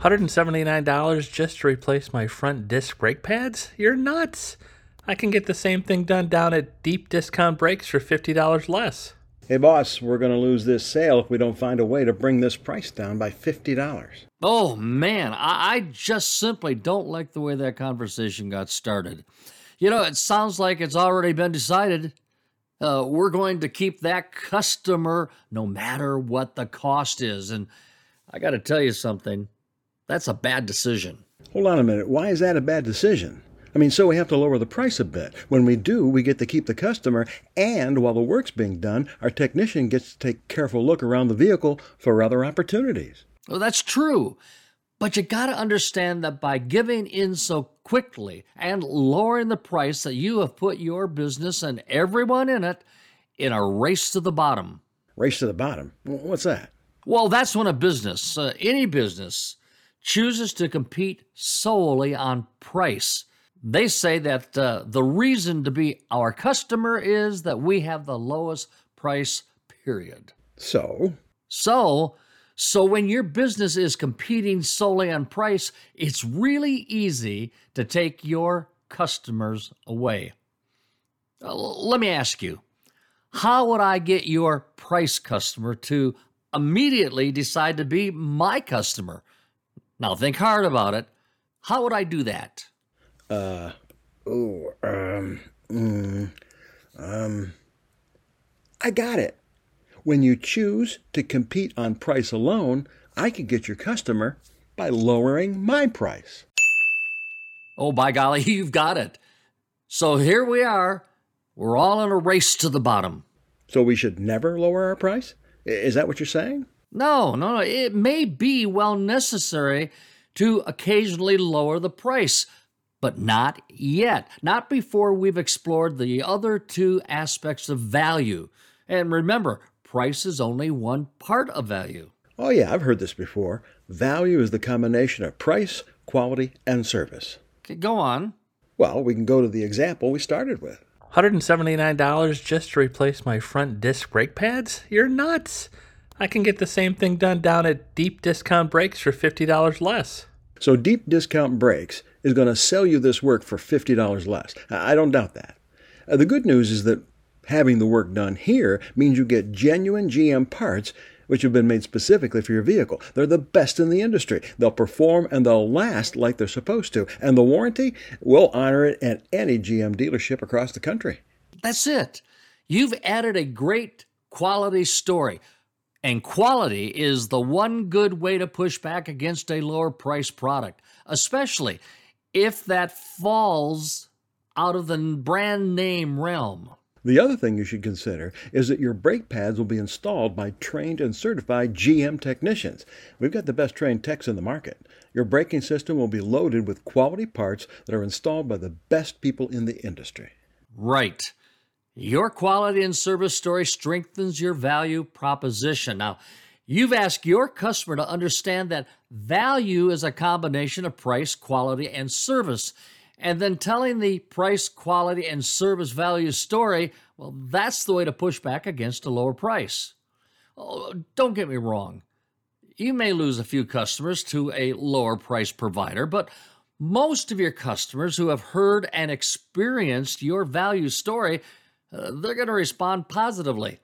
$179 just to replace my front disc brake pads? You're nuts! I can get the same thing done down at Deep Discount Brakes for $50 less. Hey, boss, we're going to lose this sale if we don't find a way to bring this price down by $50. Oh, man, I, I just simply don't like the way that conversation got started. You know, it sounds like it's already been decided. Uh, we're going to keep that customer no matter what the cost is. And I got to tell you something that's a bad decision. Hold on a minute. Why is that a bad decision? I mean, so we have to lower the price a bit. When we do, we get to keep the customer, and while the work's being done, our technician gets to take a careful look around the vehicle for other opportunities. Well, that's true. But you got to understand that by giving in so quickly and lowering the price that you have put your business and everyone in it in a race to the bottom. Race to the bottom? What's that? Well, that's when a business, uh, any business, chooses to compete solely on price they say that uh, the reason to be our customer is that we have the lowest price, period. So? So, so when your business is competing solely on price, it's really easy to take your customers away. Uh, let me ask you, how would I get your price customer to immediately decide to be my customer? Now think hard about it. How would I do that? Uh, oh, um, mm, um, I got it. When you choose to compete on price alone, I can get your customer by lowering my price. Oh, by golly, you've got it. So here we are. We're all in a race to the bottom. So we should never lower our price? Is that what you're saying? No, no, no. It may be well necessary to occasionally lower the price, but not yet. Not before we've explored the other two aspects of value. And remember, price is only one part of value. Oh, yeah, I've heard this before. Value is the combination of price, quality, and service. Okay, go on. Well, we can go to the example we started with. $179 just to replace my front disc brake pads? You're nuts! I can get the same thing done down at Deep Discount Brakes for $50 less. So, Deep Discount Brakes is going to sell you this work for $50 less. I don't doubt that. Uh, the good news is that having the work done here means you get genuine GM parts which have been made specifically for your vehicle. They're the best in the industry. They'll perform and they'll last like they're supposed to. And the warranty, we'll honor it at any GM dealership across the country. That's it. You've added a great quality story. And quality is the one good way to push back against a lower price product, especially if that falls out of the brand name realm. The other thing you should consider is that your brake pads will be installed by trained and certified GM technicians. We've got the best trained techs in the market. Your braking system will be loaded with quality parts that are installed by the best people in the industry. Right. Your quality and service story strengthens your value proposition. Now, You've asked your customer to understand that value is a combination of price, quality, and service. And then telling the price, quality, and service value story, well, that's the way to push back against a lower price. Oh, don't get me wrong. You may lose a few customers to a lower price provider, but most of your customers who have heard and experienced your value story, they're going to respond positively.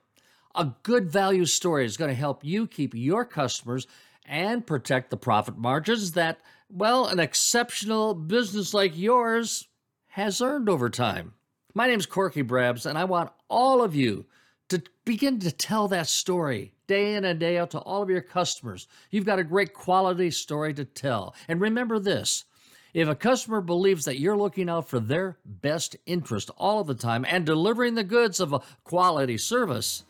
A good value story is going to help you keep your customers and protect the profit margins that, well, an exceptional business like yours has earned over time. My name's Corky Brabs, and I want all of you to begin to tell that story day in and day out to all of your customers. You've got a great quality story to tell. And remember this if a customer believes that you're looking out for their best interest all of the time and delivering the goods of a quality service,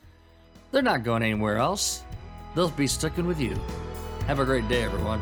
they're not going anywhere else. They'll be sticking with you. Have a great day, everyone.